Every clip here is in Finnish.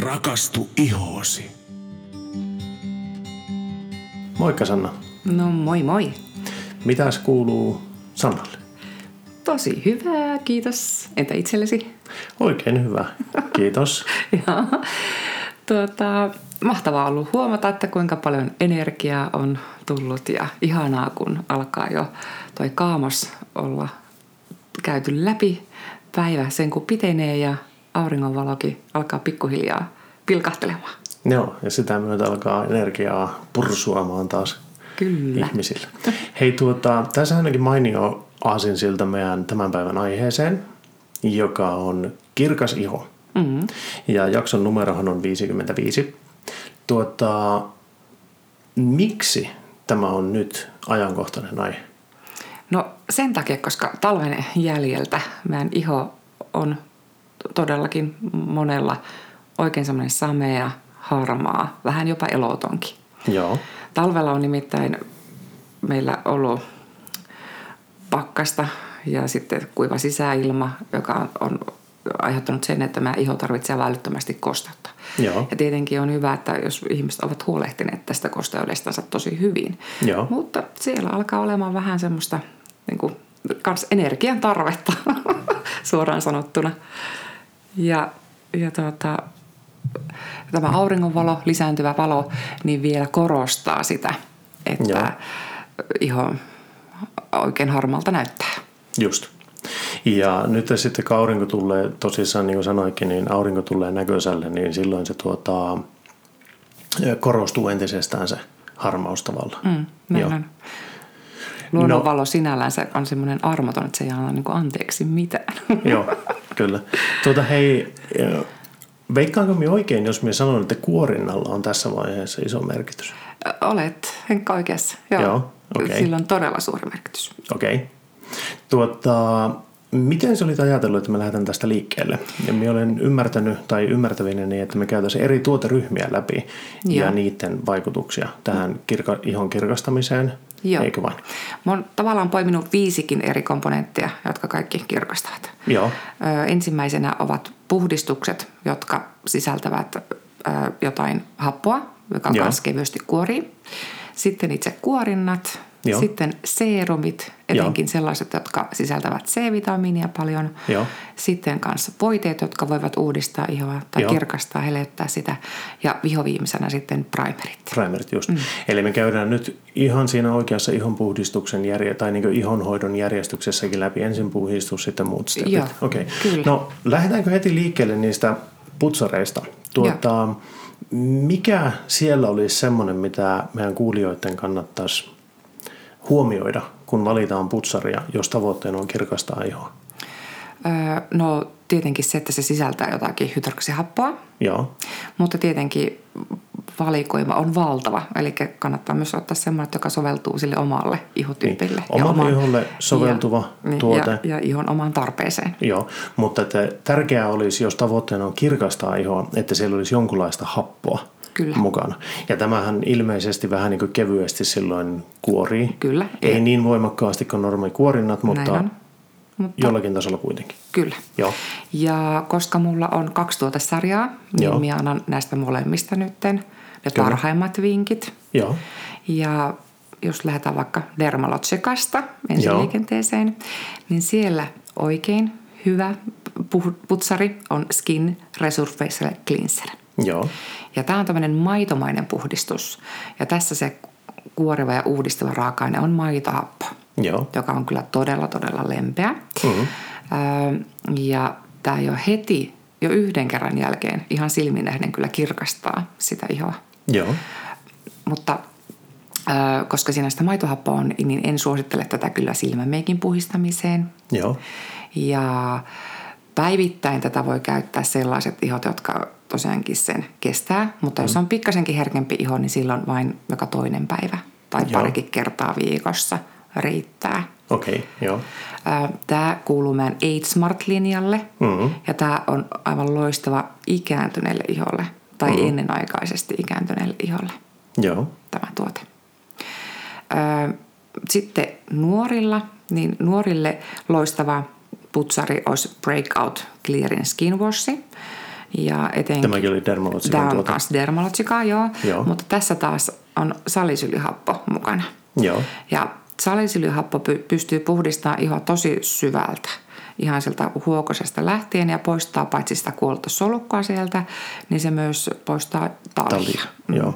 Rakastu ihoosi. Moikka Sanna. No moi moi. Mitäs kuuluu Sannalle? Tosi hyvää, kiitos. Entä itsellesi? Oikein hyvä, kiitos. Joo. Tuota, mahtavaa ollut huomata, että kuinka paljon energiaa on tullut ja ihanaa, kun alkaa jo toi kaamos olla käyty läpi. Päivä sen kun pitenee ja auringonvalokin alkaa pikkuhiljaa pilkahtelemaan. Joo, ja sitä myötä alkaa energiaa pursuamaan taas Kyllä. ihmisille. Hei, tuota, tässä ainakin mainio aasinsilta meidän tämän päivän aiheeseen, joka on kirkas iho. Mm-hmm. Ja jakson numerohan on 55. Tuota, miksi tämä on nyt ajankohtainen aihe? No sen takia, koska talven jäljeltä meidän iho on todellakin monella oikein semmoinen samea, harmaa, vähän jopa elotonkin. Joo. Talvella on nimittäin meillä ollut pakkasta ja sitten kuiva sisäilma, joka on aiheuttanut sen, että meidän iho tarvitsee välittömästi kosteutta. Joo. Ja tietenkin on hyvä, että jos ihmiset ovat huolehtineet tästä kosteudestansa tosi hyvin. Joo. Mutta siellä alkaa olemaan vähän semmoista niin kuin, kans energian tarvetta suoraan sanottuna. Ja, ja tuota, tämä auringonvalo, lisääntyvä valo, niin vielä korostaa sitä, että Joo. iho oikein harmalta näyttää. Just. Ja nyt sitten kun aurinko tulee, tosissaan niin kuin sanoikin, niin aurinko tulee näköiselle, niin silloin se tuota, korostuu entisestään se harmaus tavallaan. Mm, Joo. on. Luonnonvalo no, sinällään se on semmoinen armoton, että se ei anna niin anteeksi mitään. Joo, kyllä. Tuota, hei, veikkaanko minä oikein, jos minä sanon, että kuorinnalla on tässä vaiheessa iso merkitys? Olet Henkka oikeassa. Joo, Joo, okei. Sillä on todella suuri merkitys. Okei. Okay. Tuota, miten sä olit ajatellut, että mä lähdetän tästä liikkeelle? Ja minä olen ymmärtänyt tai ymmärtävinen niin, että me käytäisiin eri tuoteryhmiä läpi ja Joo. niiden vaikutuksia tähän kirka, ihon kirkastamiseen, Joo. eikö vain? Mä oon tavallaan poiminut viisikin eri komponenttia, jotka kaikki kirkastavat. Joo, Ö, ensimmäisenä ovat puhdistukset, jotka sisältävät ö, jotain happoa, joka myös kevyesti kuorii. Sitten itse kuorinnat, Joo. sitten seerumit, etenkin sellaiset, jotka sisältävät C-vitamiinia paljon. Joo. Sitten kanssa voiteet, jotka voivat uudistaa ihoa tai Joo. kirkastaa, heleyttää sitä. Ja vihoviimeisenä sitten primerit. primerit just. Mm. Eli me käydään nyt ihan siinä oikeassa ihonpuhdistuksen järje- tai niin ihonhoidon järjestyksessäkin läpi. Ensin puhdistus, sitten muut stepit. Joo, Okei. kyllä. No, lähdetäänkö heti liikkeelle niistä putsareista? Tuota, mikä siellä olisi semmoinen, mitä meidän kuulijoiden kannattaisi huomioida, kun valitaan putsaria, jos tavoitteena on kirkastaa ihoa? Öö, no tietenkin se, että se sisältää jotakin hydroksihappoa, Joo, mutta tietenkin valikoima on valtava. Eli kannattaa myös ottaa semmoinen, joka soveltuu sille omalle ihotyypille. Niin, omalle iholle soveltuva ja, niin, tuote. Ja, ja ihon omaan tarpeeseen. Joo, mutta että tärkeää olisi, jos tavoitteena on kirkastaa ihoa, että siellä olisi jonkunlaista happoa Kyllä. mukana. Ja tämähän ilmeisesti vähän niin kuin kevyesti silloin kuorii. Kyllä. Ei niin voimakkaasti kuin normaali kuorinnat, mutta Näin on. Mutta jollakin tasolla kuitenkin. Kyllä. Joo, Ja koska mulla on kaksi tuotesarjaa, niin Joo. minä annan näistä molemmista nytten ne Kyllä. parhaimmat vinkit. joo, Ja jos lähdetään vaikka Dermalogicasta liikenteeseen, niin siellä oikein hyvä putsari on Skin Resurfacial Cleanser. Joo, Ja tämä on tämmöinen maitomainen puhdistus. Ja tässä se kuoriva ja uudistava raaka-aine on maitohappo, joo, joka on kyllä todella, todella lempeä. Mhm. Öö, ja tämä jo heti, jo yhden kerran jälkeen ihan silmin nähden kyllä kirkastaa sitä ihoa. joo, Mutta ö, koska siinä sitä maitohappoa on, niin en suosittele tätä kyllä silmämeikin puhistamiseen. joo, Ja päivittäin tätä voi käyttää sellaiset ihot, jotka tosiaankin sen kestää. Mutta jos on pikkasenkin herkempi iho, niin silloin vain joka toinen päivä tai Joo. parikin kertaa viikossa riittää. okei, joo, Tämä kuuluu meidän Age Smart-linjalle Mhm. ja tämä on aivan loistava ikääntyneelle iholle tai Mhm. ennenaikaisesti ikääntyneelle iholle joo, tämä tuote. Sitten nuorilla, niin nuorille loistava putsari olisi Breakout Clearing Skin Wash, Ja etenkin, Tämäkin oli Dermalogican Tämä on tuote. taas Dermalogica, joo. Joo. Mutta tässä taas on salisylihappo mukana. Joo, Ja salisylihappo py- pystyy puhdistamaan ihoa tosi syvältä. Ihan sieltä huokosesta lähtien ja poistaa paitsi sitä kuollutta solukkaa sieltä, niin se myös poistaa talia. talia. Joo,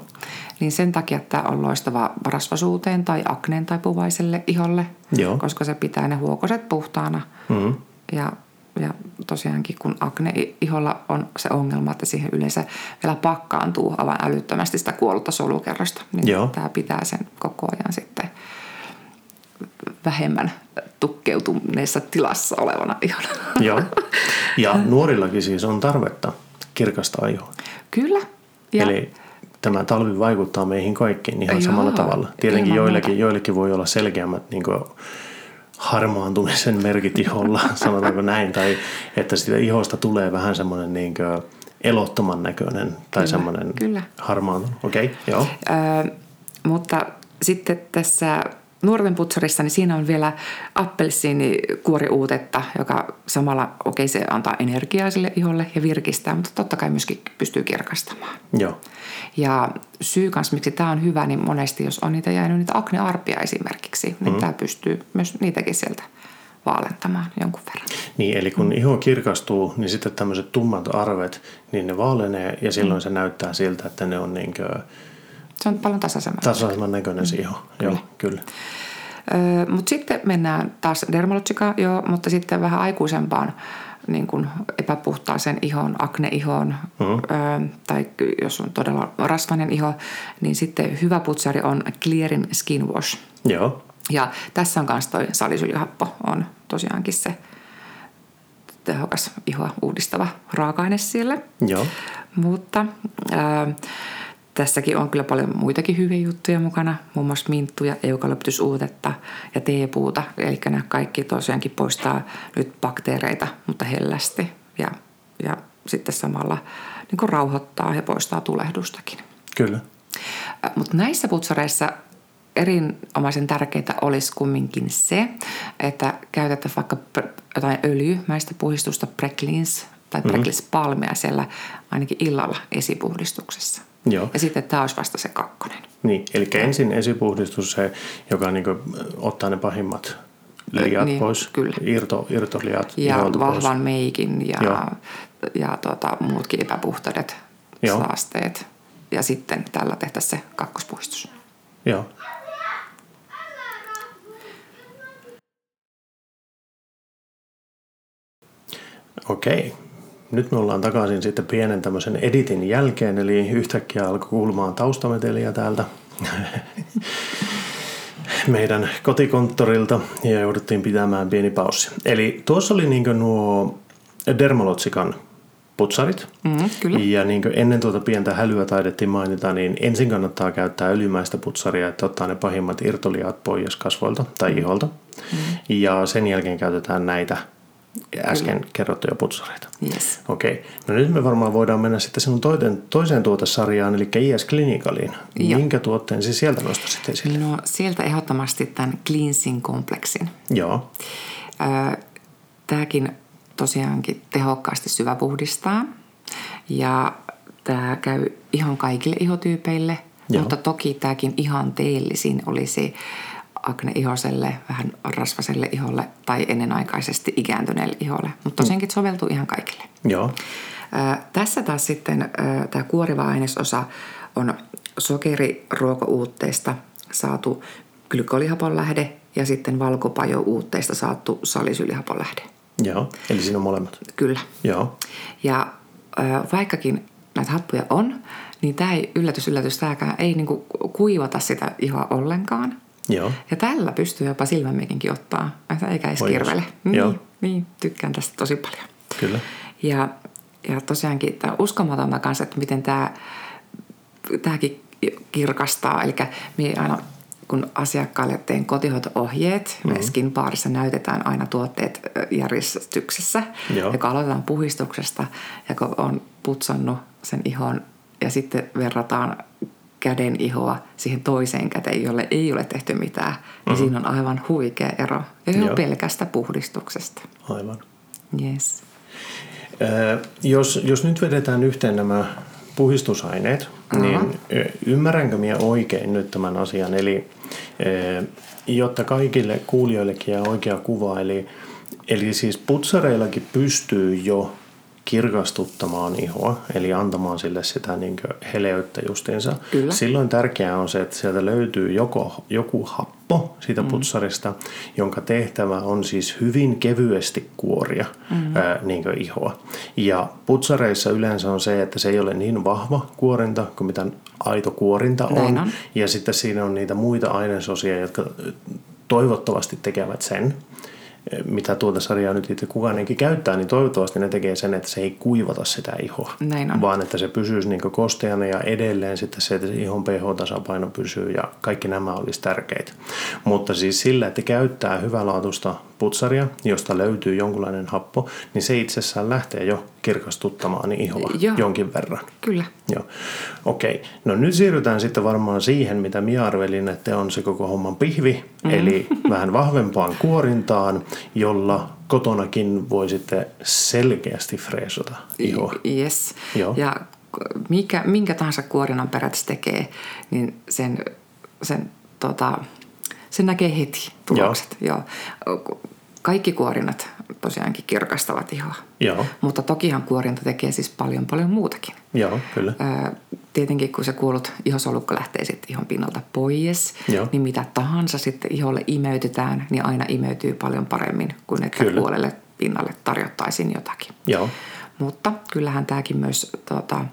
Niin sen takia että tämä on loistava rasvasuuteen tai akneen taipuvaiselle iholle, Joo. koska se pitää ne huokoset puhtaana. mm, Ja, ja tosiaankin kun akne iholla on se ongelma, että siihen yleensä vielä pakkaantuu aivan älyttömästi sitä kuollutta solukerrosta, niin Joo. tämä pitää sen koko ajan sitten vähemmän tukkeutuneessa tilassa olevana ihona. joo. Ja nuorillakin siis on tarvetta kirkastaa ihoa. Kyllä. Ja Eli tämä talvi vaikuttaa meihin kaikkiin ihan Joo, samalla tavalla. Tietenkin joillekin, muuta. joillekin voi olla selkeämmät niin harmaantumisen merkit iholla, sanotaanko näin, tai että siitä ihosta tulee vähän semmoinen niin elottoman näköinen tai Kyllä, semmoinen kyllä. harmaantunut. Okei, okay, joo. Ö, mutta sitten tässä nuorten putsarissa, niin siinä on vielä appelsiinikuoriuutetta, joka samalla, okei se antaa energiaa sille iholle ja virkistää, mutta totta kai myöskin pystyy kirkastamaan. Joo, Ja syy kanssa, miksi tämä on hyvä, niin monesti jos on niitä jäänyt niitä aknearpia esimerkiksi, niin mm. tämä pystyy myös niitäkin sieltä vaalentamaan jonkun verran. niin eli kun iho kirkastuu, niin sitten tämmöiset tummat arvet, niin ne vaalenee ja silloin mm. se näyttää siltä, että ne on niin Se on paljon tasaisemmin. tasaisemman näköinen se iho. Joo, kyllä. Öö, mutta sitten mennään taas dermalogica, joo, mutta sitten vähän aikuisempaan niin kuin epäpuhtaaseen ihon, akneihoon, mm-hmm. öö, tai jos on todella rasvainen iho, niin sitten hyvä putsari on Clearin Skin Wash. Joo, Ja tässä on myös toi salisylihappo, on tosiaankin se tehokas ihoa uudistava raaka-aine sille. joo, Mutta ää, tässäkin on kyllä paljon muitakin hyviä juttuja mukana, muun muassa minttuja, eukalyptusuutetta ja teepuuta. Eli nämä kaikki tosiaankin poistaa nyt bakteereita, mutta hellästi. Ja, ja sitten samalla niin kuin rauhoittaa ja poistaa tulehdustakin. kyllä. Mutta näissä putsareissa erinomaisen tärkeää olisi kumminkin se, että käytetään vaikka jotain öljymäistä puhdistusta Precleans tai Precleans palmia siellä ainakin illalla esipuhdistuksessa. Joo. Ja sitten tämä olisi vasta se kakkonen. Niin, eli ensin esipuhdistus se, joka niin ottaa ne pahimmat liat Niin, pois, kyllä. Irto, irtoliat Ja vahvan pois. meikin ja, Joo. ja tota, muutkin epäpuhtaudet, Joo. saasteet. Ja sitten tällä tehtäisiin se kakkospuhdistus. Joo. Okei. Nyt me ollaan takaisin sitten pienen tämmöisen editin jälkeen, eli yhtäkkiä alkoi kuulumaan taustameteliä täältä meidän kotikonttorilta ja jouduttiin pitämään pieni paussi. Eli tuossa oli niin nuo Dermalogican putsarit. Mm, kyllä. Ja niin ennen tuota pientä hälyä taidettiin mainita, niin ensin kannattaa käyttää öljymäistä putsaria, että ottaa ne pahimmat irtoliat pois kasvoilta tai iholta. Mm. Ja sen jälkeen käytetään näitä äsken kerrottuja putsareita. Yes. Okei, no nyt me varmaan voidaan mennä sitten sinun toiten, toiseen tuotesarjaan, eli IS Clinicaliin. Joo. Minkä tuotteen siis sieltä nostaisit esille? No sieltä ehdottomasti tämän cleansing kompleksin. Joo, Tämäkin tosiaankin tehokkaasti syväpuhdistaa ja tämä käy ihan kaikille ihotyypeille, Joo. mutta toki tämäkin ihan teellisin olisi akne-ihoselle, vähän rasvaselle iholle tai ennenaikaisesti ikääntyneelle iholle, mutta tosiaankin soveltuu ihan kaikille. joo, Ää, Tässä taas sitten tämä kuoriva ainesosa on sokeriruokouutteesta saatu glykolihapon lähde ja sitten valkopajouutteesta saatu salisylihapon lähde. joo. Eli siinä on molemmat. Kyllä. Joo, Ja ää, vaikkakin näitä happoja on, niin tämä ei, yllätys, yllätys, tämäkään ei niinku kuivata sitä ihoa ollenkaan. Joo, Ja tällä pystyy jopa silmämeikinkin ottaa, eikä edes kirvele. Joo. Niin, niin, tykkään tästä tosi paljon. kyllä. Ja, ja tosiaankin tämä on uskomatonta kanssa, että miten tämä, tämäkin kirkastaa. Eli me aina kun asiakkaalle teen kotihoito-ohjeet, mm-hmm. me Skin Barissa näytetään aina tuotteet järjestyksessä, Joo. joka aloitetaan puhistuksesta ja kun on putsannut sen ihon ja sitten verrataan käden ihoa siihen toiseen käteen, jolle ei ole tehty mitään, niin siinä on aivan huikea ero. Joo. on pelkästä puhdistuksesta. Aivan. Yes. Jos, jos nyt vedetään yhteen nämä puhistusaineet, uh-huh. niin ymmärränkö minä oikein nyt tämän asian? Eli jotta kaikille kuulijoillekin jää oikea kuva, eli, eli siis putsareillakin pystyy jo kirkastuttamaan ihoa, eli antamaan sille sitä niin heleyttä justiinsa. Kyllä. Silloin tärkeää on se, että sieltä löytyy joko, joku happo siitä mm. putsarista, jonka tehtävä on siis hyvin kevyesti kuoria mm. ää, niin ihoa. Ja putsareissa yleensä on se, että se ei ole niin vahva kuorinta kuin mitä aito kuorinta on. on. Ja sitten siinä on niitä muita ainesosia, jotka toivottavasti tekevät sen mitä tuota sarjaa nyt itse kukaan käyttää, niin toivottavasti ne tekee sen, että se ei kuivata sitä ihoa. Näin on. Vaan että se pysyisi niin kosteana ja edelleen sitten se, että se ihon pH-tasapaino pysyy ja kaikki nämä olisi tärkeitä. Mutta siis sillä, että käyttää hyvälaatuista putsaria, josta löytyy jonkunlainen happo, niin se itsessään lähtee jo kirkastuttamaan ihoa Joo. jonkin verran. Kyllä. Joo. Okei. Okay. No nyt siirrytään sitten varmaan siihen, mitä minä arvelin, että on se koko homman pihvi, mm. eli vähän vahvempaan kuorintaan, jolla kotonakin voi sitten selkeästi freesota ihoa. Yes. Joo. Ja mikä, minkä tahansa kuorinnan peräti tekee, niin sen, sen tota, se näkee heti tulokset. Joo. Joo. Kaikki kuorinnat tosiaankin kirkastavat ihoa. Joo. Mutta tokihan kuorinta tekee siis paljon paljon muutakin. Joo, kyllä. Tietenkin kun se kuulut ihosolukka lähtee sitten ihon pinnalta pois, Joo. niin mitä tahansa sitten iholle imeytetään, niin aina imeytyy paljon paremmin kuin että kyllä. puolelle pinnalle tarjottaisiin jotakin. Joo. Mutta kyllähän tämäkin myös tuota,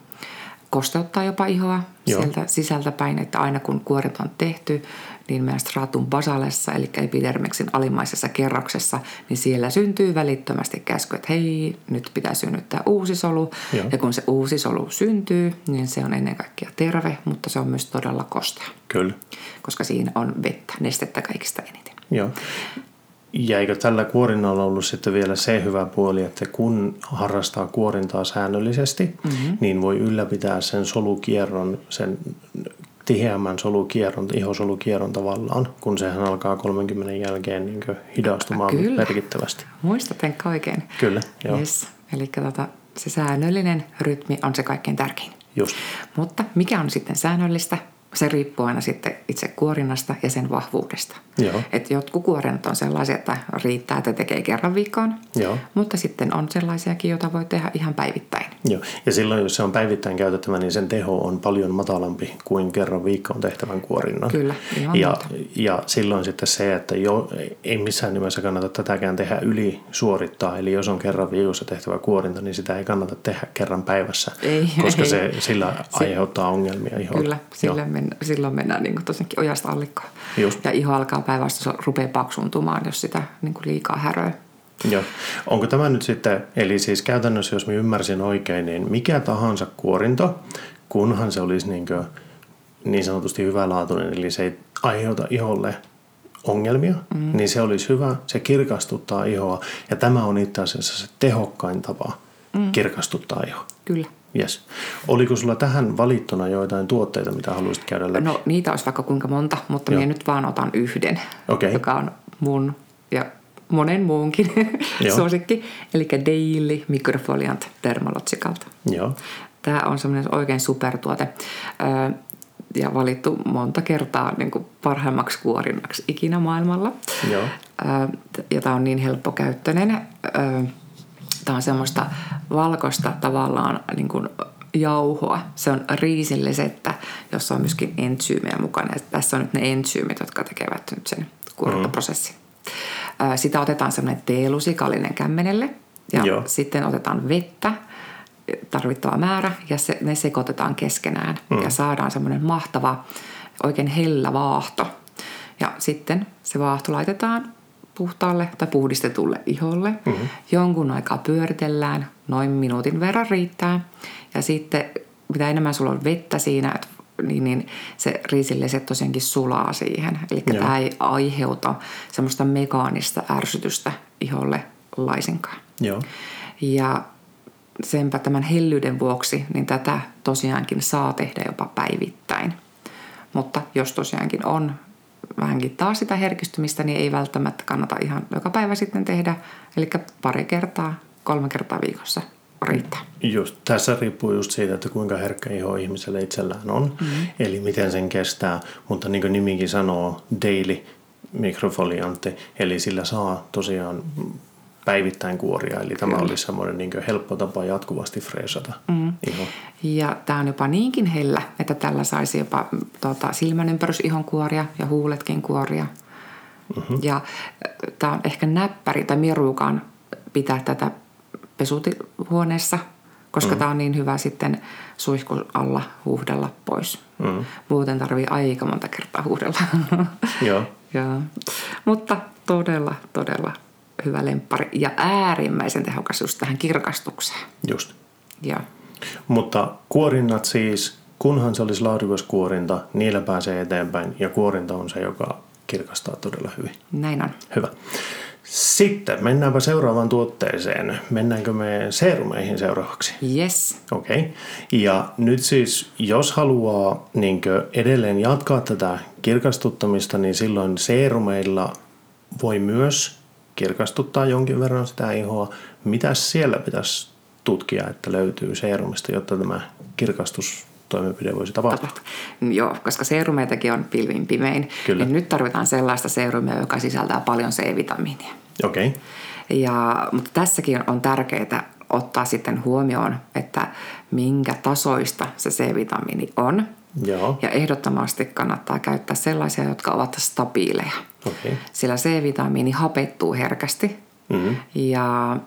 kosteuttaa jopa ihoa Joo. sieltä sisältäpäin, että aina kun kuoret on tehty, niin meidän stratum basalessa, eli epidermeksin alimmaisessa kerroksessa, niin siellä syntyy välittömästi käsky, että hei, nyt pitää synnyttää uusi solu. Joo. Ja kun se uusi solu syntyy, niin se on ennen kaikkea terve, mutta se on myös todella kostea. Kyllä. Koska siinä on vettä, nestettä kaikista eniten. Joo. Ja eikö tällä kuorinnalla ollut sitten vielä se hyvä puoli, että kun harrastaa kuorintaa säännöllisesti, mm-hmm. niin voi ylläpitää sen solukierron, sen tiheämmän solukierron, ihosolukierron tavallaan, kun sehän alkaa 30 jälkeen niin hidastumaan Kyllä. merkittävästi. Muistatte kaiken. Kyllä, joo. Yes. Eli tota, se säännöllinen rytmi on se kaikkein tärkein. Just. Mutta mikä on sitten säännöllistä? Se riippuu aina sitten itse kuorinnasta ja sen vahvuudesta. Joo. Et jotkut kuorinnat on sellaisia, että riittää, että tekee kerran viikkoon, Joo. mutta sitten on sellaisiakin, joita voi tehdä ihan päivittäin. Joo. Ja silloin, jos se on päivittäin käytettävä, niin sen teho on paljon matalampi kuin kerran viikkoon tehtävän kuorinnan. Kyllä, ja, ja silloin sitten se, että jo, ei missään nimessä kannata tätäkään tehdä yli suorittaa. Eli jos on kerran viikossa tehtävä kuorinta, niin sitä ei kannata tehdä kerran päivässä, ei, koska ei. se sillä aiheuttaa ongelmia iholle. Kyllä, sillä mennä, silloin mennään niin tosiaankin ojasta allikkoon. Just. Ja iho alkaa päivästä rupeaa paksuntumaan, jos sitä niin liikaa häröä. Joo. Onko tämä nyt sitten, eli siis käytännössä jos minä ymmärsin oikein, niin mikä tahansa kuorinto, kunhan se olisi niin, kuin, niin sanotusti hyvälaatuinen, eli se ei aiheuta iholle ongelmia, mm. niin se olisi hyvä, se kirkastuttaa ihoa. Ja tämä on itse asiassa se tehokkain tapa mm. kirkastuttaa ihoa. Kyllä. Yes. Oliko sulla tähän valittuna joitain tuotteita, mitä haluaisit käydä läpi? No niitä olisi vaikka kuinka monta, mutta minä nyt vaan otan yhden, okay. joka on mun ja monen muunkin suosikki. Eli Daily Microfoliant Dermalogicalta. Joo. Tämä on semmoinen oikein supertuote ja valittu monta kertaa niin kuin parhaimmaksi kuorinnaksi ikinä maailmalla. Joo. Ja tämä on niin helppokäyttöinen Tämä on semmoista valkoista tavallaan niin kuin jauhoa. Se on riisillisettä, jossa on myöskin entsyymejä mukana. Ja tässä on nyt ne entsyymit, jotka tekevät nyt sen kuorintaprosessin. Mm. Sitä otetaan semmoinen teelusikallinen kämmenelle ja Joo. sitten otetaan vettä tarvittava määrä ja se, ne sekoitetaan keskenään mm. ja saadaan semmoinen mahtava, oikein hellä vaahto. Ja sitten se vaahto laitetaan puhtaalle tai puhdistetulle iholle. Mm-hmm. Jonkun aikaa pyöritellään, noin minuutin verran riittää. Ja sitten mitä enemmän sulla on vettä siinä, niin, niin se riisilliset tosiaankin sulaa siihen. Eli Joo. tämä ei aiheuta semmoista mekaanista ärsytystä iholle laisinkaan. Joo. Ja senpä tämän hellyyden vuoksi, niin tätä tosiaankin saa tehdä jopa päivittäin. Mutta jos tosiaankin on vähänkin taas sitä herkistymistä, niin ei välttämättä kannata ihan joka päivä sitten tehdä. Eli pari kertaa, kolme kertaa viikossa riittää. Just, tässä riippuu just siitä, että kuinka herkkä iho ihmisellä itsellään on, mm-hmm. eli miten sen kestää, mutta niin kuin nimikin sanoo, daily mikrofoliantti, eli sillä saa tosiaan päivittäin kuoria, eli tämä Kyllä. olisi semmoinen niin helppo tapa jatkuvasti freesata mm. iho. Ja tämä on jopa niinkin hellä, että tällä saisi jopa tuota, silmän ympärys ihon kuoria ja huuletkin kuoria. Mm-hmm. Ja tämä on ehkä näppäri tai mieruukaan pitää tätä pesutihuoneessa, koska mm. tämä on niin hyvä sitten suihkun alla huuhdella pois. Mm. Muuten tarvii aika monta kertaa huuhdella. Joo. Joo. Mutta todella, todella hyvä lemppari ja äärimmäisen tehokas just tähän kirkastukseen. Just. Joo. Mutta kuorinnat siis, kunhan se olisi laadukas kuorinta, niillä pääsee eteenpäin ja kuorinta on se, joka kirkastaa todella hyvin. Näin on. Hyvä. Sitten mennäänpä seuraavaan tuotteeseen. Mennäänkö me seerumeihin seuraavaksi? Yes. Okei. Okay. Ja nyt siis, jos haluaa niin edelleen jatkaa tätä kirkastuttamista, niin silloin seerumeilla voi myös kirkastuttaa jonkin verran sitä ihoa. Mitä siellä pitäisi tutkia, että löytyy seerumista, jotta tämä kirkastus toimenpide voisi tapahtua. Joo, koska seerumeitakin on pilvin pimein. Kyllä. Niin nyt tarvitaan sellaista seerumia, joka sisältää paljon C-vitamiinia. Okei. Okay. Ja, mutta tässäkin on tärkeää ottaa sitten huomioon, että minkä tasoista se C-vitamiini on. Joo. Ja ehdottomasti kannattaa käyttää sellaisia, jotka ovat stabiileja. Okay. Sillä C-vitamiini hapettuu herkästi. Mm-hmm. Ja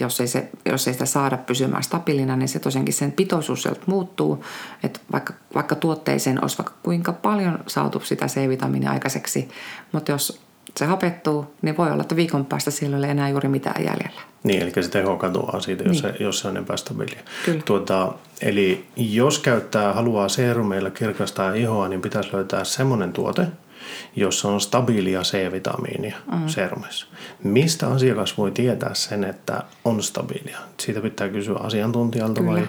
jos ei, se, jos ei sitä saada pysymään stabiilina, niin se tosiaankin sen pitoisuus sieltä muuttuu. Että vaikka, vaikka tuotteeseen olisi vaikka kuinka paljon saatu sitä C-vitamiinia aikaiseksi, mutta jos se hapettuu, niin voi olla, että viikon päästä siellä ei ole enää juuri mitään jäljellä. Niin, eli se teho katoaa siitä, jos, niin. se, jos se on epästabiilia. Tuota, eli jos käyttää, haluaa seerumeilla kirkastaa ihoa, niin pitäisi löytää semmoinen tuote, jossa on stabiilia C-vitamiinia mm. serumissa. Mistä asiakas voi tietää sen, että on stabiilia? Siitä pitää kysyä asiantuntijalta Kyllä. vai?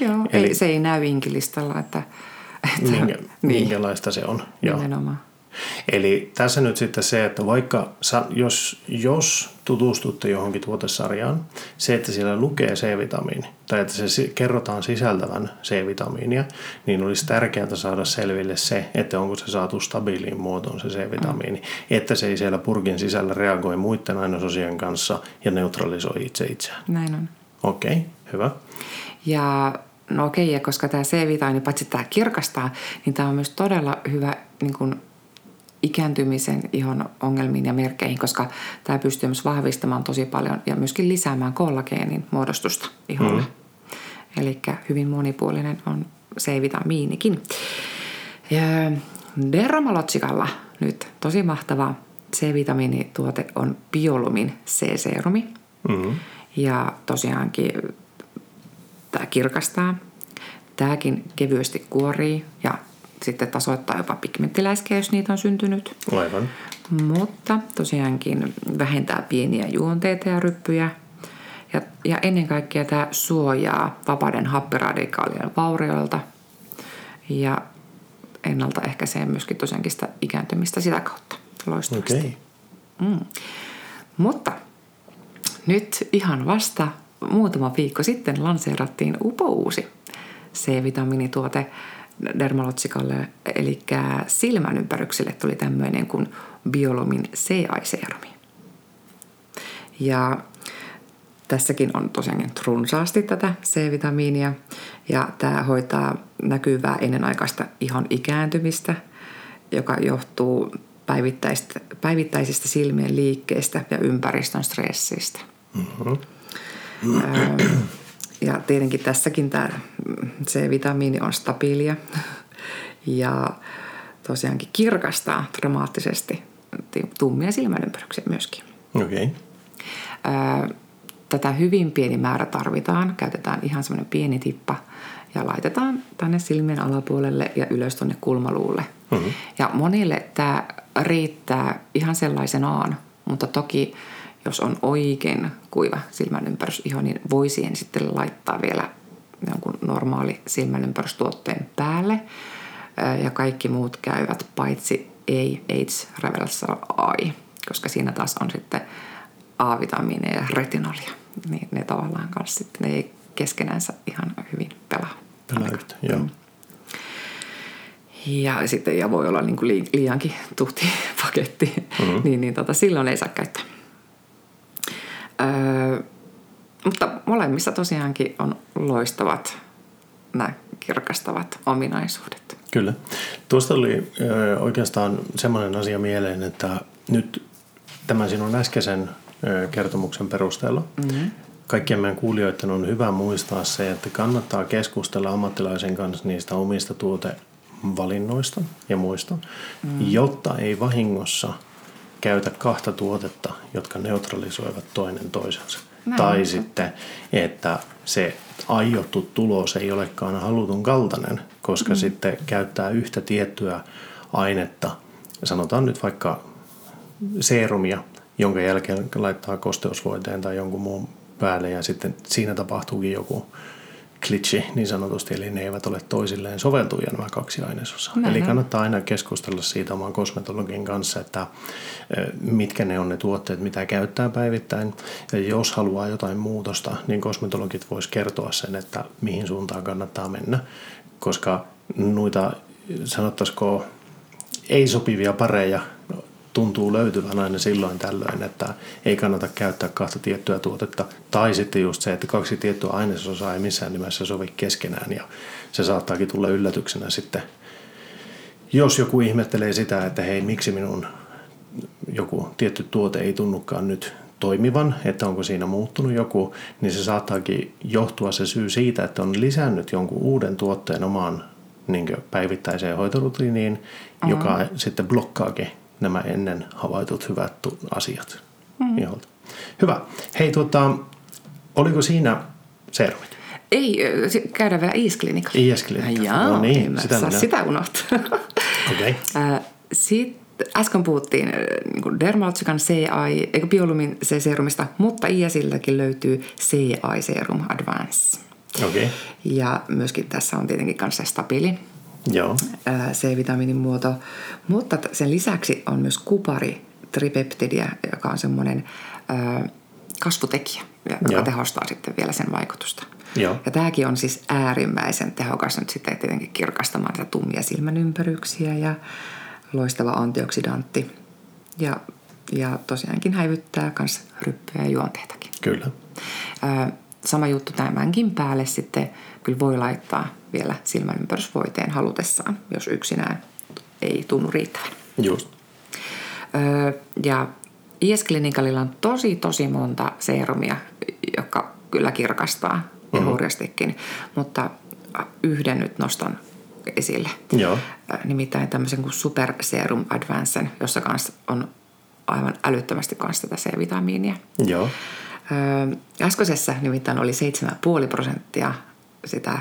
Joo, Eli, ei, se ei näy inkilistalla, että, että minkä, niin. minkälaista se on. Nimenomaan. Joo. Eli tässä nyt sitten se, että vaikka jos, jos tutustutte johonkin tuotesarjaan, se, että siellä lukee C-vitamiini tai että se kerrotaan sisältävän C-vitamiinia, niin olisi tärkeää saada selville se, että onko se saatu stabiiliin muotoon se C-vitamiini, mm. että se ei siellä purkin sisällä reagoi muiden ainesosien kanssa ja neutralisoi itse itseään. Näin on. Okei, okay, hyvä. Ja no okei, ja koska tämä C-vitamiini, paitsi tämä kirkastaa, niin tämä on myös todella hyvä niin kuin ikääntymisen ihon ongelmiin ja merkeihin, koska tämä pystyy myös vahvistamaan tosi paljon ja myöskin lisäämään kollageenin muodostusta iholle. Mm. Eli hyvin monipuolinen on C-vitamiinikin. Ja Dermalotsikalla nyt tosi mahtava C-vitamiinituote on Biolumin C-serumi. Mm-hmm. Ja tosiaankin tämä kirkastaa. Tämäkin kevyesti kuorii ja sitten tasoittaa jopa pigmenttiläiskejä, jos niitä on syntynyt. Aivan. Mutta tosiaankin vähentää pieniä juonteita ja ryppyjä. Ja, ja ennen kaikkea tämä suojaa vapaiden happiradikaalien vaurioilta ja ennaltaehkäisee myöskin tosiaankin sitä ikääntymistä sitä kautta loistavasti. Okay. Mm. Mutta nyt ihan vasta muutama viikko sitten lanseerattiin upouusi C-vitamiinituote – dermalotsikalle, eli silmän ympärykselle tuli tämmöinen kuin biolomin C-aiseerumi. Ja tässäkin on tosiaan runsaasti tätä C-vitamiinia ja tämä hoitaa näkyvää ennenaikaista ihon ikääntymistä, joka johtuu päivittäisistä silmien liikkeistä ja ympäristön stressistä. Mm-hmm. Ja tietenkin tässäkin tämä C-vitamiini on stabiilia ja tosiaankin kirkastaa dramaattisesti tummia silmänympäryksiä myöskin. Okay. Tätä hyvin pieni määrä tarvitaan. Käytetään ihan semmoinen pieni tippa ja laitetaan tänne silmien alapuolelle ja ylös tuonne kulmaluulle. Mm-hmm. Ja monille tämä riittää ihan sellaisenaan, mutta toki jos on oikein kuiva silmänympärys iho, niin voi siihen sitten laittaa vielä jonkun normaali silmänympärystuotteen päälle. Ja kaikki muut käyvät paitsi ei AIDS Reversal AI, koska siinä taas on sitten A-vitamiineja ja retinolia. niin ne tavallaan kanssa sitten, ne ei keskenänsä ihan hyvin pelaa. Pelaa joo. Mm. Ja sitten ja voi olla niin kuin liiankin tuhti paketti, mm-hmm. niin, niin tota, silloin ei saa käyttää. Öö, mutta molemmissa tosiaankin on loistavat nämä kirkastavat ominaisuudet. Kyllä. Tuosta oli ö, oikeastaan semmoinen asia mieleen, että nyt tämän sinun äskeisen ö, kertomuksen perusteella mm-hmm. kaikkien meidän kuulijoiden on hyvä muistaa se, että kannattaa keskustella ammattilaisen kanssa niistä omista tuotevalinnoista ja muista, mm-hmm. jotta ei vahingossa käytä kahta tuotetta, jotka neutralisoivat toinen toisensa. Näin tai on. sitten, että se aiottu tulos ei olekaan halutun kaltainen, koska mm. sitten käyttää yhtä tiettyä ainetta, sanotaan nyt vaikka seerumia, jonka jälkeen laittaa kosteusvoiteen tai jonkun muun päälle ja sitten siinä tapahtuukin joku klitsi niin sanotusti, eli ne eivät ole toisilleen soveltuvia nämä kaksi ainesosaa. Näin. Eli kannattaa aina keskustella siitä oman kosmetologin kanssa, että mitkä ne on ne tuotteet, mitä käyttää päivittäin. Ja jos haluaa jotain muutosta, niin kosmetologit vois kertoa sen, että mihin suuntaan kannattaa mennä, koska noita sanottaisiko ei-sopivia pareja tuntuu löytyvän aina silloin tällöin, että ei kannata käyttää kahta tiettyä tuotetta. Tai sitten just se, että kaksi tiettyä ainesosaa ei missään nimessä sovi keskenään ja se saattaakin tulla yllätyksenä sitten. Jos joku ihmettelee sitä, että hei, miksi minun joku tietty tuote ei tunnukaan nyt toimivan, että onko siinä muuttunut joku, niin se saattaakin johtua se syy siitä, että on lisännyt jonkun uuden tuotteen omaan niin päivittäiseen hoitorutiiniin, mm-hmm. joka sitten blokkaakin nämä ennen havaitut hyvät asiat. Mm. Hyvä. Hei, tuota, oliko siinä serumit? Ei, käydään vielä. Iisklinikalla, Jaa, no niin, sitä, saa minä... sitä unohtaa. Okei. Okay. Sitten äsken puhuttiin niin Dermaltsikan CI, eikö Biolumin C-serumista, mutta ISilläkin löytyy CI Serum Advance. Okei. Okay. Ja myöskin tässä on tietenkin kanssa stabiili Joo. C-vitamiinin muoto. Mutta sen lisäksi on myös kupari tripeptidia, joka on semmoinen kasvutekijä, joka Joo. tehostaa sitten vielä sen vaikutusta. Joo. Ja tämäkin on siis äärimmäisen tehokas nyt sitten tietenkin kirkastamaan tätä tummia silmänympäryksiä ja loistava antioksidantti. Ja, ja tosiaankin häivyttää myös ryppyjä ja juonteitakin. Kyllä. sama juttu tämänkin päälle sitten kyllä voi laittaa vielä silmänympärysvoiteen halutessaan, jos yksinään ei tunnu riittävän. Just. Öö, ja IS on tosi tosi monta seerumia, jotka kyllä kirkastaa ja mm-hmm. hurjastikin, mutta yhden nyt nostan esille. Joo. Nimittäin tämmöisen kuin Super Serum Advancen, jossa kanssa on aivan älyttömästi kanssa tätä C-vitamiinia. Joo. Öö, äskeisessä nimittäin oli 7,5 prosenttia sitä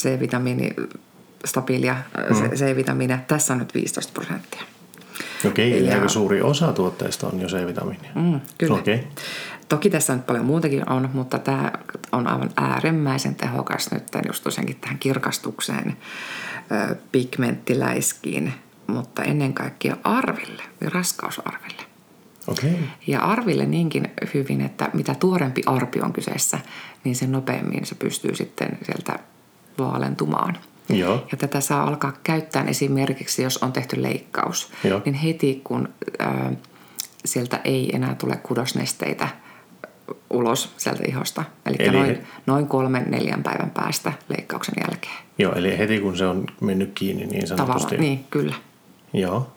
C-vitamiini, stabiilia mm. C-vitamiinia. Tässä on nyt 15 prosenttia. Okei, eli ja, aika suuri osa tuotteista on jo C-vitamiinia. Mm, kyllä. Okay. Toki tässä nyt paljon muutakin on, mutta tämä on aivan äärimmäisen tehokas nyt just tosiaankin tähän kirkastukseen, pigmenttiläiskiin, mutta ennen kaikkea arville ja raskausarville. Okay. Ja arville niinkin hyvin, että mitä tuorempi arpi on kyseessä, niin sen nopeammin se pystyy sitten sieltä vaalentumaan. Joo. Ja tätä saa alkaa käyttää esimerkiksi, jos on tehty leikkaus. Joo. Niin heti kun ää, sieltä ei enää tule kudosnesteitä ulos sieltä ihosta. Eli, eli noin, he... noin kolmen, neljän päivän päästä leikkauksen jälkeen. Joo, eli heti kun se on mennyt kiinni niin sanotusti. Tavallaan, niin, kyllä. Joo.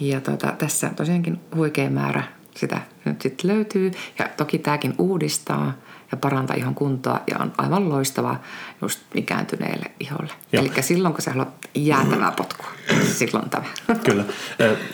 Ja tota, tässä tosiaankin huikea määrä sitä nyt sitten löytyy. Ja toki tämäkin uudistaa ja parantaa ihon kuntoa ja on aivan loistava just ikääntyneille iholle. Eli silloin, kun sä haluat jäätävää potkua, silloin tämä. Kyllä.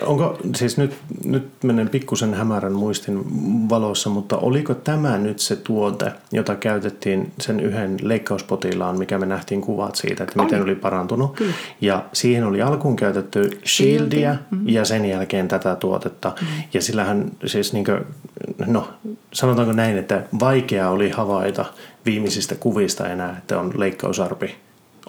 Onko, siis nyt, nyt menen pikkusen hämärän muistin valossa, mutta oliko tämä nyt se tuote, jota käytettiin sen yhden leikkauspotilaan, mikä me nähtiin kuvat siitä, että miten oli, oli parantunut. Kyllä. Ja siihen oli alkuun käytetty shieldia mm-hmm. ja sen jälkeen tätä tuotetta. Mm-hmm. Ja sillähän siis niin kuin, no sanotaanko näin, että vaikea oli havaita viimeisistä kuvista enää, että on leikkausarpi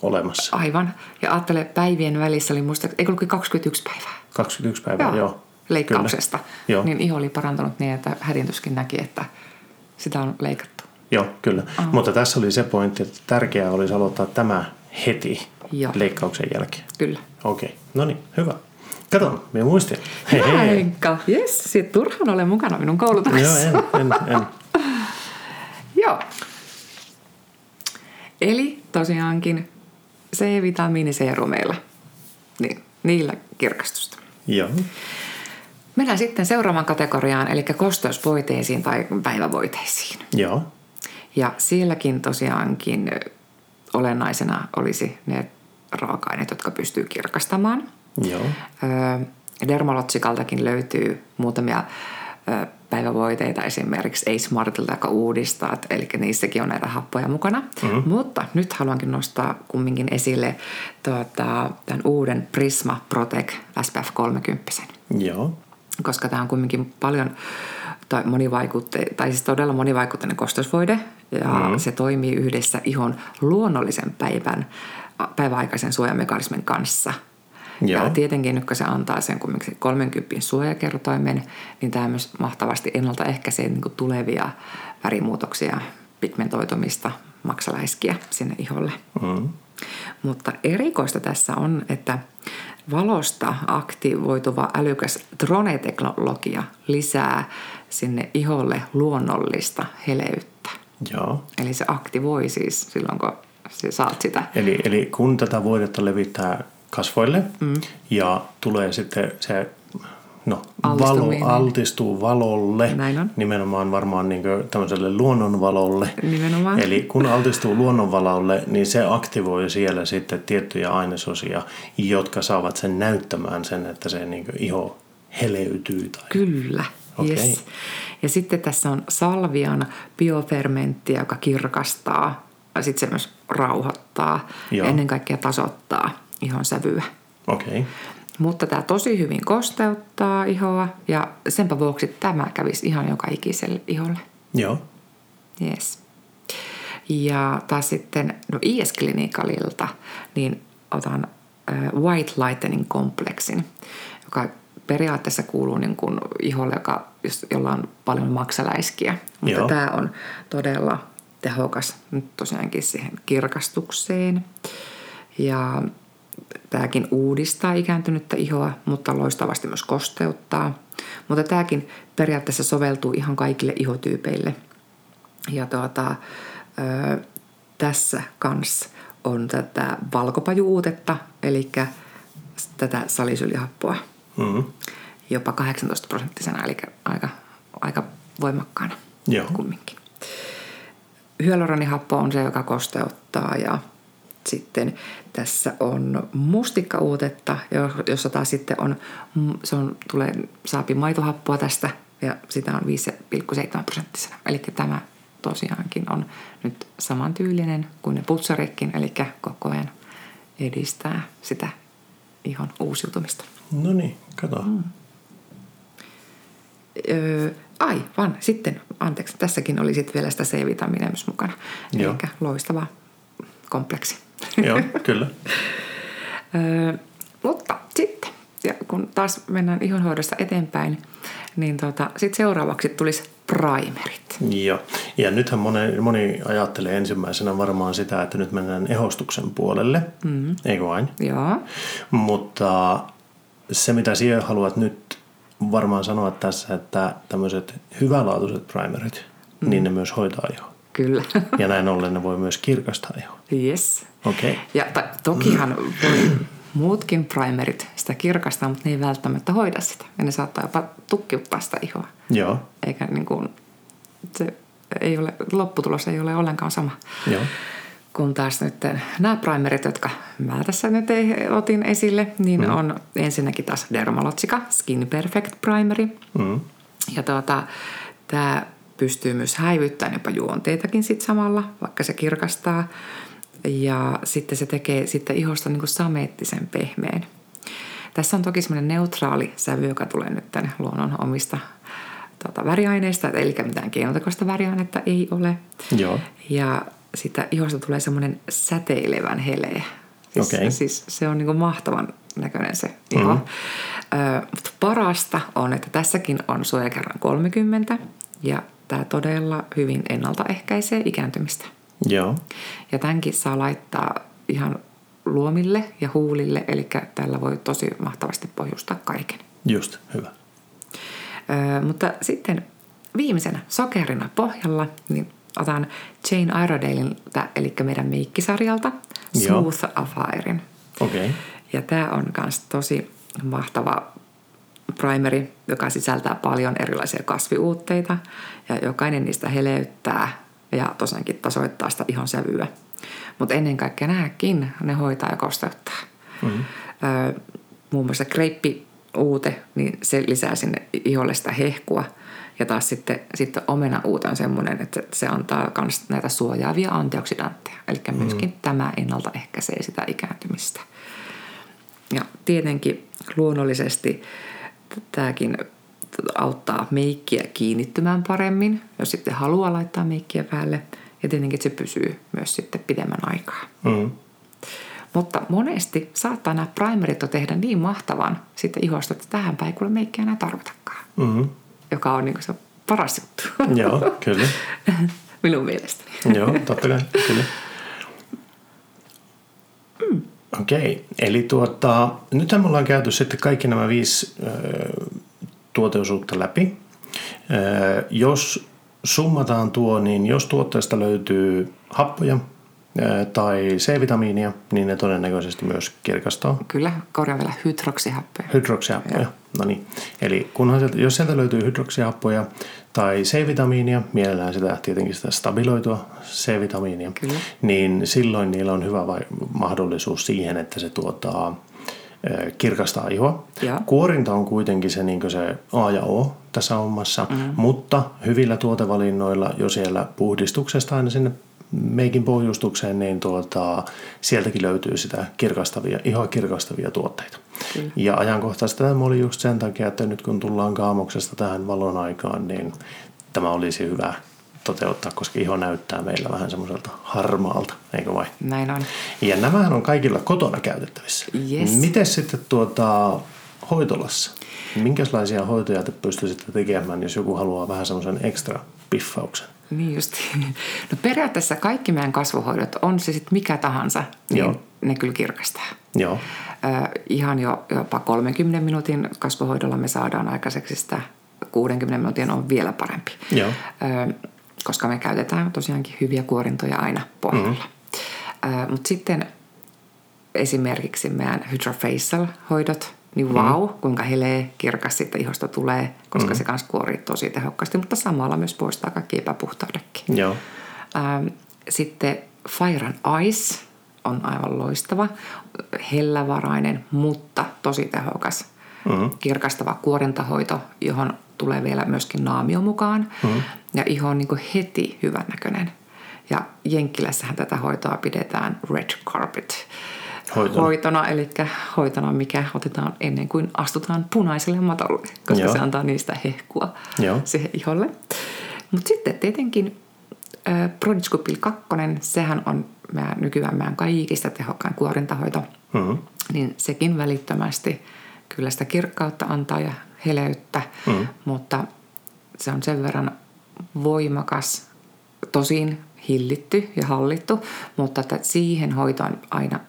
olemassa. Aivan. Ja ajattele, päivien välissä oli muista, eikö ollut 21 päivää? 21 päivää, joo. joo. Leikkauksesta. Joo. Niin iho oli parantunut niin, että hädintyskin näki, että sitä on leikattu. Joo, kyllä. Oh. Mutta tässä oli se pointti, että tärkeää olisi aloittaa tämä heti Joo. leikkauksen jälkeen. Kyllä. Okei, okay. no niin, hyvä. Kato, minä muistin. Hei, hei. Henkka, jes, sit turhaan ole mukana minun koulutuksessa. Joo, en, en, en. Joo. Eli tosiaankin C-vitamiiniseerumeilla, niin, niillä kirkastusta. Joo. Mennään sitten seuraavan kategoriaan, eli kosteusvoiteisiin tai päivävoiteisiin. Joo. Ja sielläkin tosiaankin olennaisena olisi ne raaka-aineet, jotka pystyy kirkastamaan. Joo. Dermalotsikaltakin löytyy muutamia päivävoiteita esimerkiksi Ei Smartilta, joka uudistaa, eli niissäkin on näitä happoja mukana. Mm-hmm. Mutta nyt haluankin nostaa kumminkin esille tuota, tämän uuden Prisma Protec SPF 30. Joo. Koska tämä on kumminkin paljon tai, monivaikutte, tai siis todella monivaikutteinen kosteusvoide ja mm-hmm. se toimii yhdessä ihon luonnollisen päivän, päiväaikaisen suojamekanismin kanssa – Joo. Ja tietenkin nyt kun se antaa sen kumminkin 30 suojakertoimen, niin tämä myös mahtavasti ennaltaehkäisee niin tulevia värimuutoksia, pigmentoitumista, maksaläiskiä sinne iholle. Mm. Mutta erikoista tässä on, että valosta aktivoituva älykäs drone-teknologia lisää sinne iholle luonnollista heleyttä. Joo. Eli se aktivoi siis silloin, kun saat sitä. Eli, eli kun tätä voidetta levittää kasvoille mm. ja tulee sitten se no, valo, altistuu valolle, Näin on. nimenomaan varmaan niin tämmöiselle luonnonvalolle. Nimenomaan. Eli kun altistuu luonnonvalolle, niin se aktivoi siellä sitten tiettyjä ainesosia, jotka saavat sen näyttämään sen, että se niin iho heleytyy. Tai... Kyllä. Okay. Yes. Ja sitten tässä on salvian biofermentti, joka kirkastaa. Sitten se myös rauhoittaa ja ennen kaikkea tasoittaa ihon sävyä. Okay. Mutta tämä tosi hyvin kosteuttaa ihoa ja senpä vuoksi tämä kävisi ihan joka ikiselle iholle. Joo. Yes. Ja taas sitten no is Clinicalilta, niin otan äh, White Lightening Complexin, joka periaatteessa kuuluu niin kuin iholle, joka, jolla on paljon maksaläiskiä. Mutta Joo. tämä on todella tehokas nyt tosiaankin siihen kirkastukseen. Ja Tämäkin uudistaa ikääntynyttä ihoa, mutta loistavasti myös kosteuttaa. Mutta tämäkin periaatteessa soveltuu ihan kaikille ihotyypeille. Ja tuota, ö, tässä kanssa on tätä valkopajuutetta, eli tätä salisylihappoa. Mm-hmm. Jopa 18 prosenttisena, eli aika, aika voimakkaana Joo. kumminkin. Hyaluronihappo on se, joka kosteuttaa ja sitten tässä on mustikkauutetta, jossa taas sitten on, se on, tulee, saapi maitohappoa tästä ja sitä on 5,7 prosenttisena. Eli tämä tosiaankin on nyt samantyylinen kuin ne putsarekin, eli koko ajan edistää sitä ihon uusiutumista. No niin, kato. Mm. Öö, aivan, sitten, anteeksi, tässäkin oli sitten vielä sitä C-vitamiinia myös mukana. Eli loistava kompleksi. Joo, kyllä. mutta sitten, ja kun taas mennään ihonhoidosta eteenpäin, niin tota, sitten seuraavaksi tulisi primerit. Joo, ja nythän moni, moni ajattelee ensimmäisenä varmaan sitä, että nyt mennään ehostuksen puolelle, mm. eikö vain? Joo. Mutta se, mitä sinä haluat nyt varmaan sanoa tässä, että tämmöiset hyvälaatuiset primerit, mm. niin ne myös hoitaa ihoa. Kyllä. ja näin ollen ne voi myös kirkastaa ihoa. Yes. Okay. Ja ta, tokihan voi muutkin primerit sitä kirkastaa, mutta ne ei välttämättä hoida sitä. Ja ne saattaa jopa tukkiuttaa sitä ihoa. Joo. Eikä niin kuin, se ei ole, lopputulos ei ole ollenkaan sama. Joo. Kun taas nyt nämä primerit, jotka mä tässä nyt otin esille, niin mm. on ensinnäkin taas Dermalogica Skin Perfect Primeri. Mm. Ja tuota, tämä pystyy myös häivyttämään jopa juonteitakin sit samalla, vaikka se kirkastaa. Ja sitten se tekee sitten ihosta niin kuin sameettisen pehmeän. Tässä on toki semmoinen neutraali sävy, joka tulee nyt tänne luonnon omista tuota, väriaineista, eli mitään keinotekoista väriainetta ei ole. Joo. Ja sitä ihosta tulee semmoinen säteilevän heleä. Siis, okay. siis se on niin mahtavan näköinen se iho. Mm. Ö, mutta parasta on, että tässäkin on suojakerran 30 ja tämä todella hyvin ennaltaehkäisee ikääntymistä. Joo. Ja tämänkin saa laittaa ihan luomille ja huulille, eli tällä voi tosi mahtavasti pohjustaa kaiken. Just, hyvä. Öö, mutta sitten viimeisenä sokerina pohjalla, niin otan Jane Iredaleilta, eli meidän meikkisarjalta. Smooth Affiren. Okei. Okay. Ja tämä on myös tosi mahtava primeri, joka sisältää paljon erilaisia kasviuutteita ja jokainen niistä heleyttää ja tosiaankin tasoittaa sitä ihon sävyä. Mutta ennen kaikkea nämäkin, ne hoitaa ja kosteuttaa. Mm-hmm. Öö, muun muassa kreippiuute, niin se lisää sinne iholle sitä hehkua. Ja taas sitten, sitten omena uute on semmoinen, että se antaa myös näitä suojaavia antioksidantteja. Eli myöskin mm. tämä ennaltaehkäisee sitä ikääntymistä. Ja tietenkin luonnollisesti tämäkin auttaa meikkiä kiinnittymään paremmin, jos sitten haluaa laittaa meikkiä päälle. Ja tietenkin että se pysyy myös sitten pidemmän aikaa. Mm. Mutta monesti saattaa nämä primerit tehdä niin mahtavan sitten ihosta, että tähän päin kuule meikkiä enää tarvitakaan. Mm. Joka on niin se paras juttu. Joo, kyllä. Minun mielestäni. Joo, totta kai, kyllä. Okei, eli tuota, nyt me ollaan käyty sitten kaikki nämä viisi äh, tuoteosuutta läpi. Äh, jos summataan tuo, niin jos tuotteesta löytyy happoja tai C-vitamiinia, niin ne todennäköisesti myös kirkastaa. Kyllä, korjaa vielä hydroksihappoja. Hydroksihappoja, no niin. Eli kunhan sieltä, jos sieltä löytyy hydroksihappoja tai C-vitamiinia, mielellään sitä tietenkin sitä stabiloitua C-vitamiinia, Kyllä. niin silloin niillä on hyvä vai- mahdollisuus siihen, että se tuottaa kirkastaa ihoa. Ja. Kuorinta on kuitenkin se, niin se A ja O tässä hommassa, mm. mutta hyvillä tuotevalinnoilla jo siellä puhdistuksesta aina sinne meikin pohjustukseen, niin tuota, sieltäkin löytyy sitä kirkastavia, ihoa kirkastavia tuotteita. Kyllä. Ja ajankohtaista tämä oli just sen takia, että nyt kun tullaan kaamoksesta tähän valon aikaan, niin tämä olisi hyvä toteuttaa, koska iho näyttää meillä vähän semmoiselta harmaalta, eikö vai? Näin on. Ja nämähän on kaikilla kotona käytettävissä. Yes. Miten sitten tuota, hoitolassa? Minkälaisia hoitoja te pystyisitte tekemään, jos joku haluaa vähän semmoisen ekstra piffauksen? Niin just. No periaatteessa kaikki meidän kasvuhoidot, on se sitten mikä tahansa, niin Joo. ne kyllä kirkastaa. Joo. Äh, ihan jo jopa 30 minuutin kasvuhoidolla me saadaan aikaiseksi sitä 60 minuutin on vielä parempi. Joo. Äh, koska me käytetään tosiaankin hyviä kuorintoja aina pohjalla. Mm-hmm. Äh, Mutta sitten esimerkiksi meidän hydrofacial-hoidot, niin vau, mm. kuinka helee kirkas siitä ihosta tulee, koska mm. se kanssa kuorii tosi tehokkaasti, mutta samalla myös poistaa kaikki epäpuhtaudekin. Joo. Ähm, sitten Fire and Ice on aivan loistava, hellävarainen, mutta tosi tehokas. Mm. Kirkastava kuorintahoito, johon tulee vielä myöskin naamio mukaan. Mm. Ja iho on niin heti hyvännäköinen. Ja Jenkkilässähän tätä hoitoa pidetään red carpet Hoitona. hoitona, eli hoitona, mikä otetaan ennen kuin astutaan punaiselle matolle, koska Joo. se antaa niistä hehkua Joo. siihen iholle. Mutta sitten tietenkin äh, Prodiscopil 2, sehän on meidän, nykyään meidän kaikista tehokkain kuorintahoito, Mm-hmm. niin sekin välittömästi kyllä sitä kirkkautta antaa ja heleyttä, Mm. mutta se on sen verran voimakas, tosin hillitty ja hallittu, mutta että siihen hoitoon aina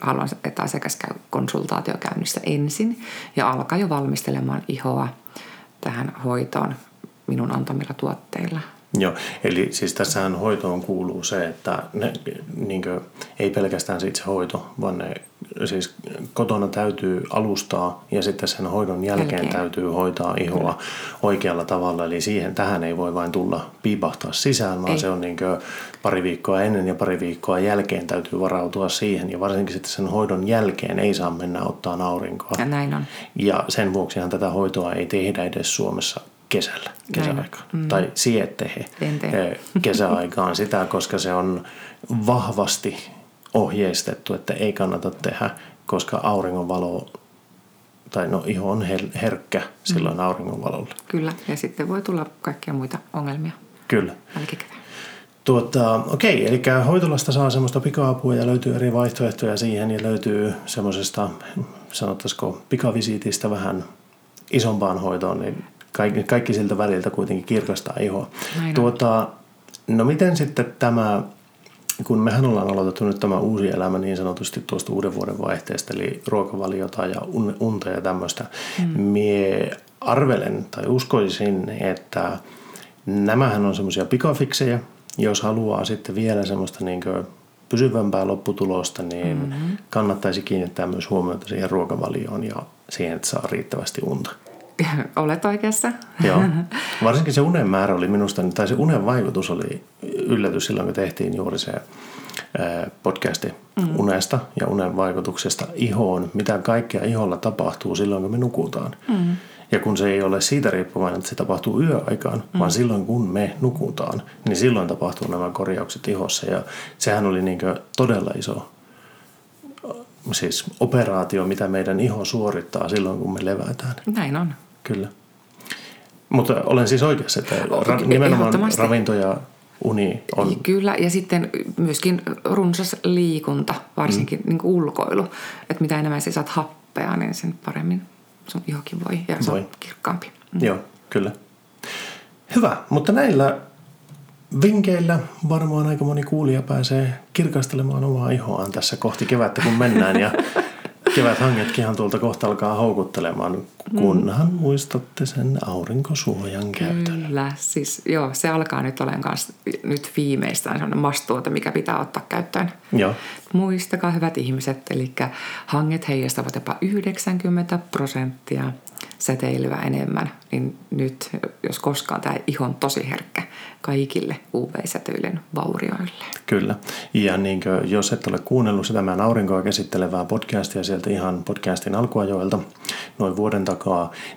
haluan, että asiakas käy konsultaatiokäynnissä ensin ja alkaa jo valmistelemaan ihoa tähän hoitoon minun antamilla tuotteilla. Joo, eli siis tässähän hoitoon kuuluu se, että ne, niin kuin, ei pelkästään se hoito, vaan ne, siis kotona täytyy alustaa ja sitten sen hoidon jälkeen, Jälkeen. täytyy hoitaa ihoa Kyllä. oikealla tavalla. Eli siihen tähän ei voi vain tulla piipahtaa sisään, vaan Ei. se on niin kuin pari viikkoa ennen ja pari viikkoa jälkeen täytyy varautua siihen. Ja varsinkin sitten sen hoidon jälkeen ei saa mennä ottaa aurinkoa. Ja näin on. Ja sen vuoksihan tätä hoitoa ei tehdä edes Suomessa kesällä, kesäaikaan. Mm. Tai siettehe kesäaikaan sitä, koska se on vahvasti ohjeistettu, että ei kannata tehdä, koska auringonvalo, tai no iho on her- herkkä silloin mm. auringonvalolle. Kyllä, ja sitten voi tulla kaikkia muita ongelmia Kyllä. Tuota, okei, eli hoitolasta saa semmoista pika-apua ja löytyy eri vaihtoehtoja siihen ja löytyy semmoisesta, sanottaisiko pikavisiitistä vähän isompaan hoitoon, niin kaikki, kaikki siltä väliltä kuitenkin kirkastaa ihoa. Näin. Tuota, no miten sitten tämä, kun mehän ollaan aloitettu nyt tämä uusi elämä niin sanotusti tuosta uuden vuoden vaihteesta, eli ruokavaliota ja un- unta ja tämmöistä, mm. mie arvelen tai uskoisin, että nämähän on semmoisia pikafiksejä, jos haluaa sitten vielä semmoista niin pysyvämpää lopputulosta, niin mm-hmm. kannattaisi kiinnittää myös huomiota siihen ruokavalioon ja siihen, että saa riittävästi unta. Olet oikeassa. Joo. Varsinkin se unen määrä oli minusta, tai se unen vaikutus oli yllätys silloin, kun tehtiin juuri se podcasti mm. unesta ja unen vaikutuksesta ihoon, mitä kaikkea iholla tapahtuu silloin, kun me nukutaan. Mm. Ja kun se ei ole siitä riippuvainen, että se tapahtuu yöaikaan, mm. vaan silloin kun me nukutaan, niin silloin tapahtuu nämä korjaukset ihossa. Ja sehän oli niin todella iso siis operaatio, mitä meidän iho suorittaa silloin, kun me levätään. Näin on. Kyllä. Mutta olen siis oikeassa, että ra- nimenomaan ravinto ja uni on... Kyllä, ja sitten myöskin runsas liikunta, varsinkin mm. niin ulkoilu. Että mitä enemmän sä saat happea, niin sen paremmin sun ihokin voi ja se voi. on kirkkaampi. Mm. Joo, kyllä. Hyvä, mutta näillä vinkeillä varmaan aika moni kuulija pääsee kirkastelemaan omaa ihoaan tässä kohti kevättä, kun mennään. Ja kevät hangetkinhan tuolta kohta alkaa houkuttelemaan, kunhan mm. muistatte sen aurinkosuojan käytön. Kyllä, siis joo, se alkaa nyt olemaan kanssa nyt viimeistään sellainen mastuote, mikä pitää ottaa käyttöön. Joo. Muistakaa hyvät ihmiset, eli hanget heijastavat jopa 90 prosenttia säteilyä enemmän, niin nyt jos koskaan tämä ihon tosi herkkä kaikille UV-säteilyn vaurioille. Kyllä. Ja niin kuin, jos et ole kuunnellut sitä meidän aurinkoa käsittelevää podcastia sieltä ihan podcastin alkuajoilta noin vuoden takaa,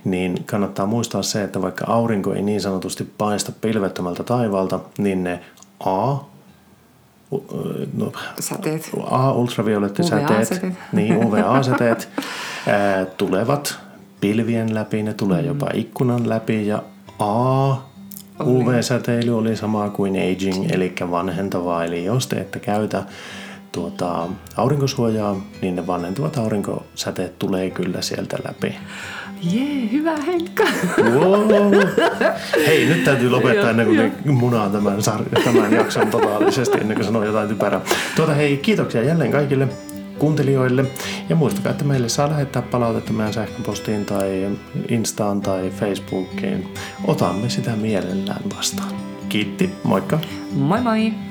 niin kannattaa muistaa se, että vaikka aurinko ei niin sanotusti paista pilvettömältä taivaalta, niin ne A, no, säteet. A, ultraviolettisäteet, niin UVA-säteet, ää, tulevat pilvien läpi, ne tulee jopa mm. ikkunan läpi ja A, UV-säteily oli sama kuin aging, eli vanhentavaa. Eli jos te ette käytä tuota, aurinkosuojaa, niin ne vanhentuvat aurinkosäteet tulee kyllä sieltä läpi. Jee, hyvä Henkka. Wow. Hei, nyt täytyy lopettaa ennen kuin ne munaa tämän, tämän jakson totaalisesti, ennen kuin sanoo jotain typerää. Tuota, hei, kiitoksia jälleen kaikille kuuntelijoille. Ja muistakaa, että meille saa lähettää palautetta meidän sähköpostiin tai Instaan tai Facebookiin. Otamme sitä mielellään vastaan. Kiitti, moikka! Moi moi!